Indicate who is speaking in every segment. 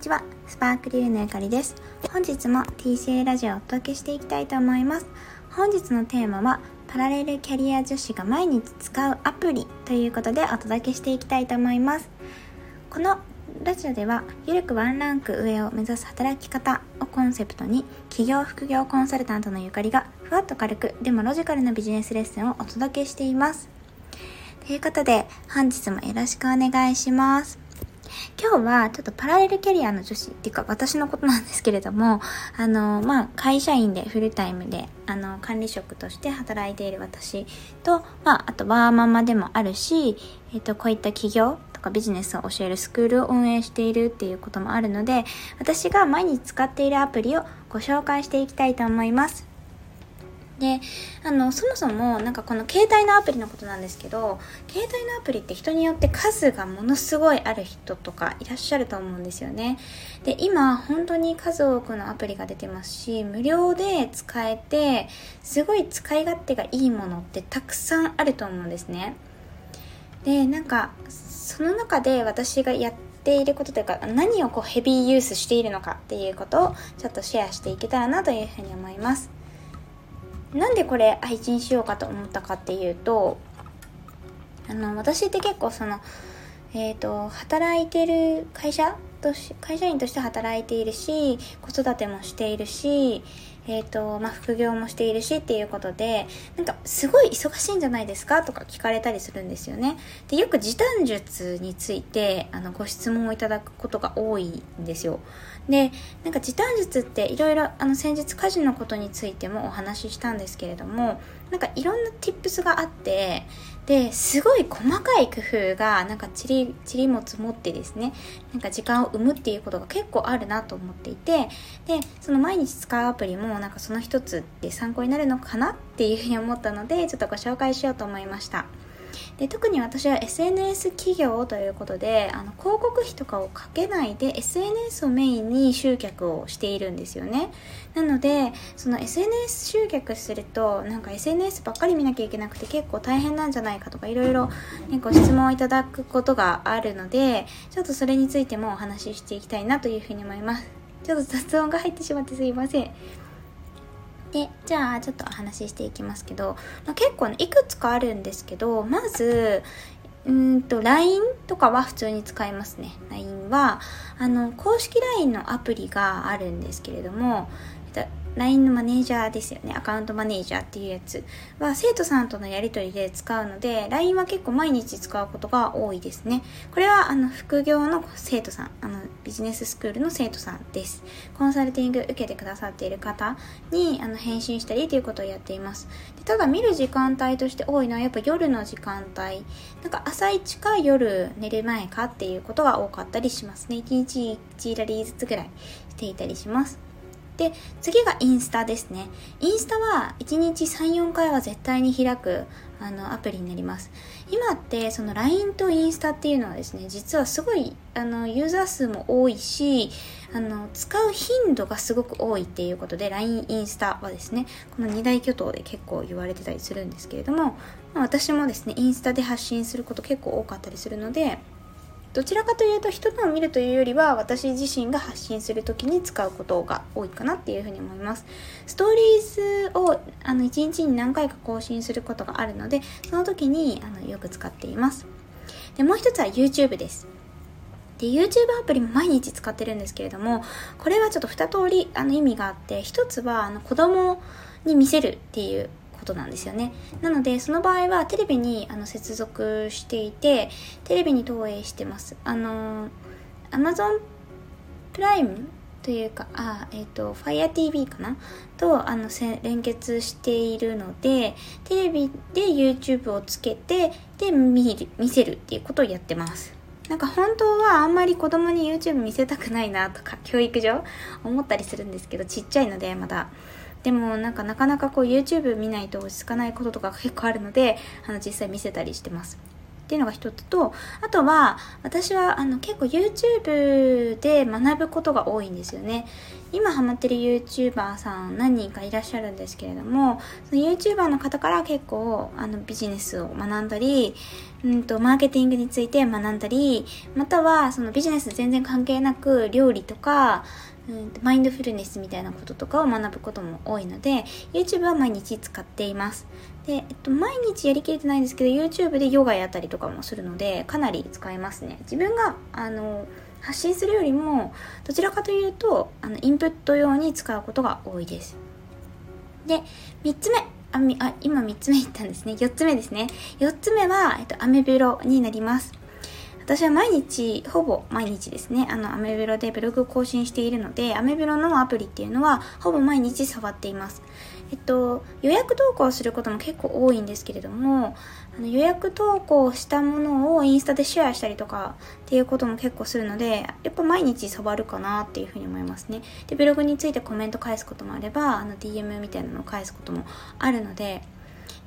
Speaker 1: ちは。スパークリルのゆかりです。本日も TCA ラジオをお届けしていきたいと思います。本日のテーマはパラレルキャリア女子が毎日使うアプリということでお届けしていきたいと思います。このラジオではゆるくワンランク上を目指す働き方をコンセプトに企業副業コンサルタントのゆかりがふわっと軽くでもロジカルなビジネスレッスンをお届けしています。ということで本日もよろしくお願いします。今日はちょっとパラレルキャリアの女子っていうか私のことなんですけれども、あの、まあ、会社員でフルタイムで、あの、管理職として働いている私と、まあ、あとワーママでもあるし、えっ、と、こういった企業とかビジネスを教えるスクールを運営しているっていうこともあるので、私が毎日使っているアプリをご紹介していきたいと思います。であのそもそもなんかこの携帯のアプリのことなんですけど携帯のアプリって人によって数がものすごいある人とかいらっしゃると思うんですよね。で今本当に数多くのアプリが出てますし無料で使えてすごい使い勝手がいいものってたくさんあると思うんですね。でなんかその中で私がやっていることというか何をこうヘビーユースしているのかっていうことをちょっとシェアしていけたらなというふうに思います。なんでこれ配信しようかと思ったかっていうとあの私って結構そのえっ、ー、と働いてる会社とし会社員として働いているし子育てもしているしえーとまあ、副業もしているしっていうことでなんかすごい忙しいんじゃないですか？とか聞かれたりするんですよね。でよく時短術についてあのご質問をいただくことが多いんですよ。でなんか時短術っていろいろあの先日家事のことについてもお話ししたんですけれどもなんかいろんな tips があってですごい細かい工夫がなんかちりちりも積もってですねなんか時間を生むっていうことが結構あるなと思っていてでその毎日使うアプリもなんかその一つで参考になるのかなっていうふうに思ったのでちょっとご紹介しようと思いました。で特に私は SNS 企業ということであの広告費とかをかけないで SNS をメインに集客をしているんですよね。なのでその SNS 集客するとなんか SNS ばっかり見なきゃいけなくて結構大変なんじゃないかとかいろいろご質問をいただくことがあるのでちょっとそれについてもお話ししていきたいなというふうに思います。ちょっと雑音が入ってしまってすいません。でじゃあちょっとお話ししていきますけど、まあ、結構ねいくつかあるんですけどまずうんと LINE とかは普通に使いますね。LINE はあの公式 LINE のアプリがあるんですけれども LINE のマネージャーですよね。アカウントマネージャーっていうやつは生徒さんとのやりとりで使うので、LINE は結構毎日使うことが多いですね。これはあの副業の生徒さん、あのビジネススクールの生徒さんです。コンサルティング受けてくださっている方にあの返信したりということをやっていますで。ただ見る時間帯として多いのはやっぱ夜の時間帯。なんか朝一か夜寝る前かっていうことが多かったりしますね。1日1ラリーずつぐらいしていたりします。で次がインスタですね。インスタは1日34回は絶対に開くあのアプリになります。今ってその LINE とインスタっていうのはですね実はすごいあのユーザー数も多いしあの使う頻度がすごく多いっていうことで LINE インスタはですねこの二大巨頭で結構言われてたりするんですけれども、ま、私もですねインスタで発信すること結構多かったりするのでどちらかというと人のを見るというよりは私自身が発信する時に使うことが多いかなっていうふうに思います。ストーリーズをあの1日に何回か更新することがあるのでその時にあのよく使っています。でもう一つは YouTube です。で YouTube アプリも毎日使ってるんですけれどもこれはちょっと2通りあの意味があって1つはあの子供に見せるっていうことなんですよねなのでその場合はテレビにあの接続していてテレビに投影してますあの Amazon プライムというか、あ、えっ、ー、と、FireTV かな？と、あの、連結しているので、テレビで YouTube をつけて、で、見る、見せるっていうことをやってます。なんか本当はあんまり子供に YouTube 見せたくないなとか、教育上思ったりするんですけど、ちっちゃいので、まだ。でもなんかなかなかこう YouTube 見ないと落ち着かないこととか結構あるのであの実際見せたりしてます。っていうのが一つとあとは私はあの結構 YouTube で学ぶことが多いんですよね。今ハマってる YouTuber さん何人かいらっしゃるんですけれども、その YouTuber の方から結構あのビジネスを学んだり、うんと、マーケティングについて学んだり、またはそのビジネス全然関係なく料理とか、うんマインドフルネスみたいなこととかを学ぶことも多いので YouTube は毎日使っています。で、えっと、毎日やりきれてないんですけど YouTube でヨガやったりとかもするのでかなり使えますね。自分があの発信するよりもどちらかというとあのインプット用に使うことが多いです。で3つ目。あみあ今3つ目言ったんですね。4つ目ですね。4つ目は、えっと、アメブロになります。私は毎日、ほぼ毎日ですね、あの、アメブロでブログ更新しているので、アメブロのアプリっていうのは、ほぼ毎日触っています。えっと、予約投稿することも結構多いんですけれども、あの予約投稿したものをインスタでシェアしたりとかっていうことも結構するので、やっぱ毎日触るかなっていうふうに思いますね。で、ブログについてコメント返すこともあれば、あの DM みたいなのを返すこともあるので、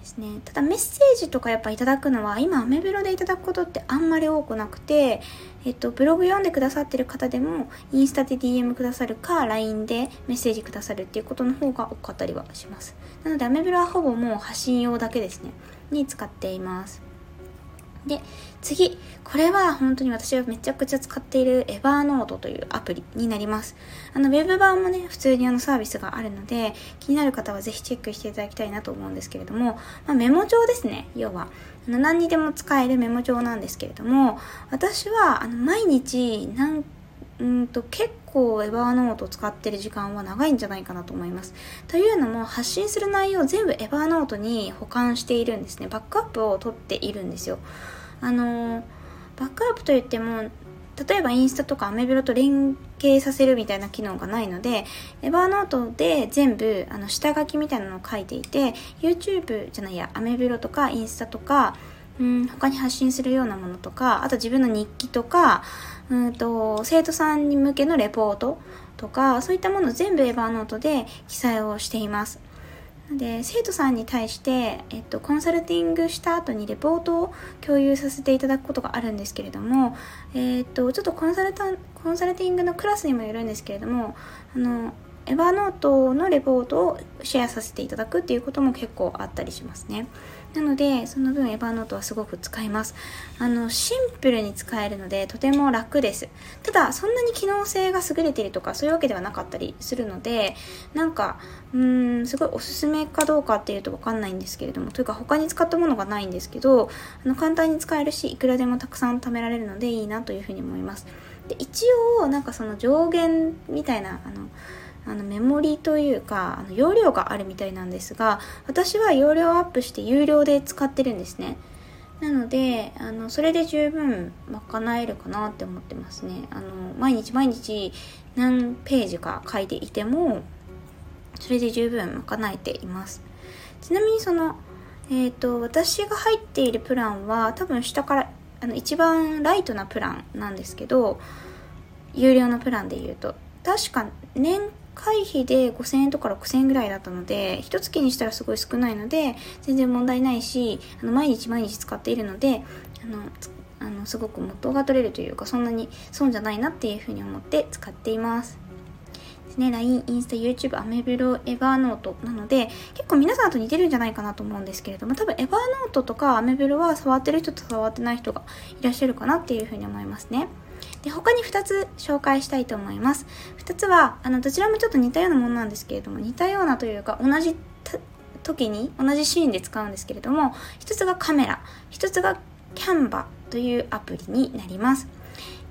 Speaker 1: ですね。ただメッセージとかやっぱいただくのは今アメブロでいただくことってあんまり多くなくて、えっと、ブログ読んでくださってる方でもインスタで DM くださるか LINE でメッセージくださるっていうことの方が多かったりはします。なのでアメブロはほぼもう発信用だけですね。に使っています。で、次。これは本当に私がめちゃくちゃ使っているエバーノートというアプリになります。あの、ウェブ版もね、普通にあのサービスがあるので、気になる方はぜひチェックしていただきたいなと思うんですけれども、まあ、メモ帳ですね、要は。あの何にでも使えるメモ帳なんですけれども、私はあの毎日何うんと結構エヴァーノートを使ってる時間は長いんじゃないかなと思います。というのも発信する内容を全部エヴァーノートに保管しているんですね。バックアップを取っているんですよ。あのバックアップといっても例えばインスタとかアメブロと連携させるみたいな機能がないので、エヴァーノートで全部、あの、下書きみたいなのを書いていて、YouTube じゃないや、アメブロとかインスタとか、うん、他に発信するようなものとか、あと自分の日記とか、うんと、生徒さんに向けのレポートとか、そういったもの全部エヴァーノートで記載をしています。で生徒さんに対して、えっと、コンサルティングした後にレポートを共有させていただくことがあるんですけれども、えっと、ちょっとコンサルタンコンサルティングのクラスにもよるんですけれどもあのエヴァノートのレポートをシェアさせていただくっていうことも結構あったりしますね。なので、その分エヴァノートはすごく使います。あの、シンプルに使えるので、とても楽です。ただ、そんなに機能性が優れているとか、そういうわけではなかったりするので、なんか、うーん、すごいおすすめかどうかっていうとわかんないんですけれども、というか他に使ったものがないんですけど、あの、簡単に使えるし、いくらでもたくさん貯められるのでいいなというふうに思います。で、一応、なんかその上限みたいな、あの、あのメモリというかあの容量があるみたいなんですが私は容量アップして有料で使ってるんですね。なのであのそれで十分賄えるかなって思ってますね。あの毎日毎日何ページか書いていてもそれで十分賄えています。ちなみにそのえっ、ー、と私が入っているプランは多分下からあの一番ライトなプランなんですけど有料のプランで言うと。確か年会費で5000円とか6000円ぐらいだったので、一月にしたらすごい少ないので、全然問題ないし、あの、毎日毎日使っているので、あの、あの、すごく元が取れるというか、そんなに損じゃないなっていうふうに思って使っています。ですね、LINE、インスタ、YouTube、アメブロ、エヴァーノートなので、結構皆さんと似てるんじゃないかなと思うんですけれども、多分エヴァーノートとかアメブロは触ってる人と触ってない人がいらっしゃるかなっていうふうに思いますね。で、他に2つ紹介したいと思います。2つは、あの、どちらもちょっと似たようなものなんですけれども、似たようなというか、同じ時に、同じシーンで使うんですけれども、1つがカメラ、1つがキャンバというアプリになります。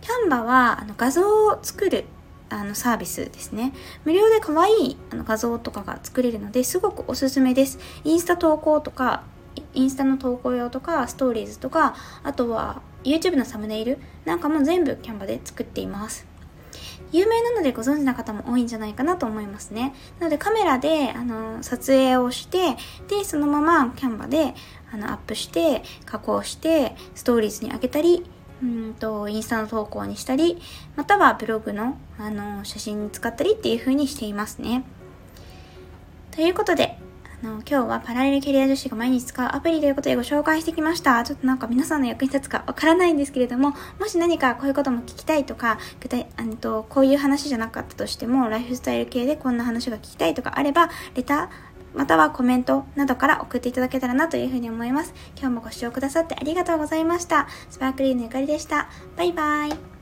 Speaker 1: キャンバは、あの、画像を作るあのサービスですね。無料で可愛いあの画像とかが作れるのですごくおすすめです。インスタ投稿とか、インスタの投稿用とか、ストーリーズとか、あとは YouTube のサムネイルなんかも全部キャンバで作っています。有名なのでご存知な方も多いんじゃないかなと思いますね。なのでカメラであの撮影をして、で、そのままキャンバであのアップして、加工して、ストーリーズに上げたり、うんと、インスタの投稿にしたり、またはブログのあの写真に使ったりっていう風にしていますね。ということで、あの、今日はパラレルキャリア女子が毎日使うアプリということでご紹介してきました。ちょっとなんか皆さんの役に立つかわからないんですけれども、もし何かこういうことも聞きたいとか、具体、あのと、こういう話じゃなかったとしても、ライフスタイル系でこんな話が聞きたいとかあれば、レター、またはコメントなどから送っていただけたらなというふうに思います。今日もご視聴くださってありがとうございました。スパークリーのゆかりでした。バイバイ。